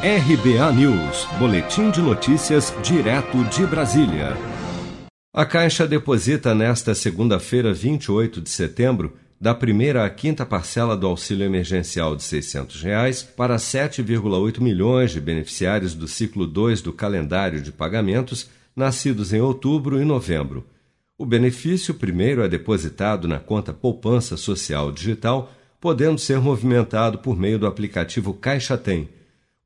RBA News, Boletim de Notícias, direto de Brasília. A Caixa deposita nesta segunda-feira, 28 de setembro, da primeira à quinta parcela do auxílio emergencial de 600 reais para 7,8 milhões de beneficiários do ciclo 2 do calendário de pagamentos nascidos em outubro e novembro. O benefício primeiro é depositado na conta Poupança Social Digital, podendo ser movimentado por meio do aplicativo Caixa Tem.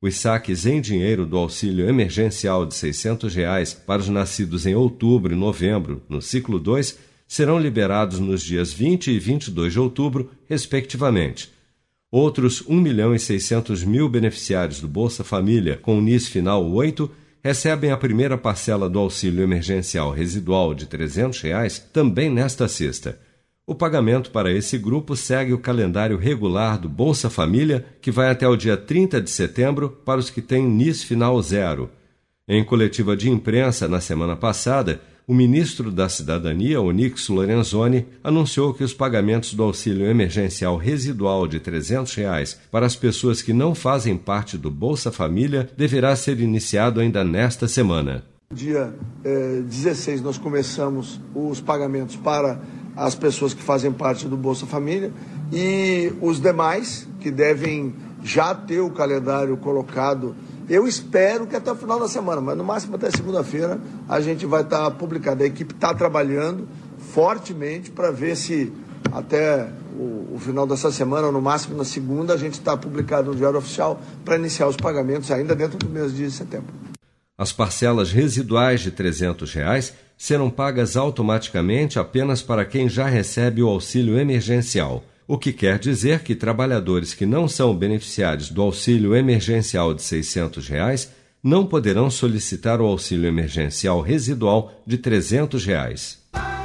Os saques em dinheiro do auxílio emergencial de 600 reais para os nascidos em outubro e novembro, no ciclo 2, serão liberados nos dias 20 e 22 de outubro, respectivamente. Outros 1 milhão e 600 mil beneficiários do Bolsa Família com o NIS final 8 recebem a primeira parcela do auxílio emergencial residual de 300 reais também nesta sexta. O pagamento para esse grupo segue o calendário regular do Bolsa Família, que vai até o dia 30 de setembro para os que têm NIS final zero. Em coletiva de imprensa na semana passada, o ministro da Cidadania, Onix Lorenzoni, anunciou que os pagamentos do auxílio emergencial residual de 300 reais para as pessoas que não fazem parte do Bolsa Família deverá ser iniciado ainda nesta semana. Dia eh, 16 nós começamos os pagamentos para as pessoas que fazem parte do Bolsa Família e os demais que devem já ter o calendário colocado eu espero que até o final da semana, mas no máximo até segunda-feira a gente vai estar publicado. A equipe está trabalhando fortemente para ver se até o, o, final dessa semana, ou no máximo na segunda, a gente está publicado no Diário Oficial para iniciar os pagamentos ainda dentro do mês de setembro. As parcelas residuais de 300 reais serão pagas automaticamente apenas para quem já recebe o auxílio emergencial o que quer dizer que trabalhadores que não são beneficiários do auxílio emergencial de 600 reais não poderão solicitar o auxílio emergencial residual de 300 reais.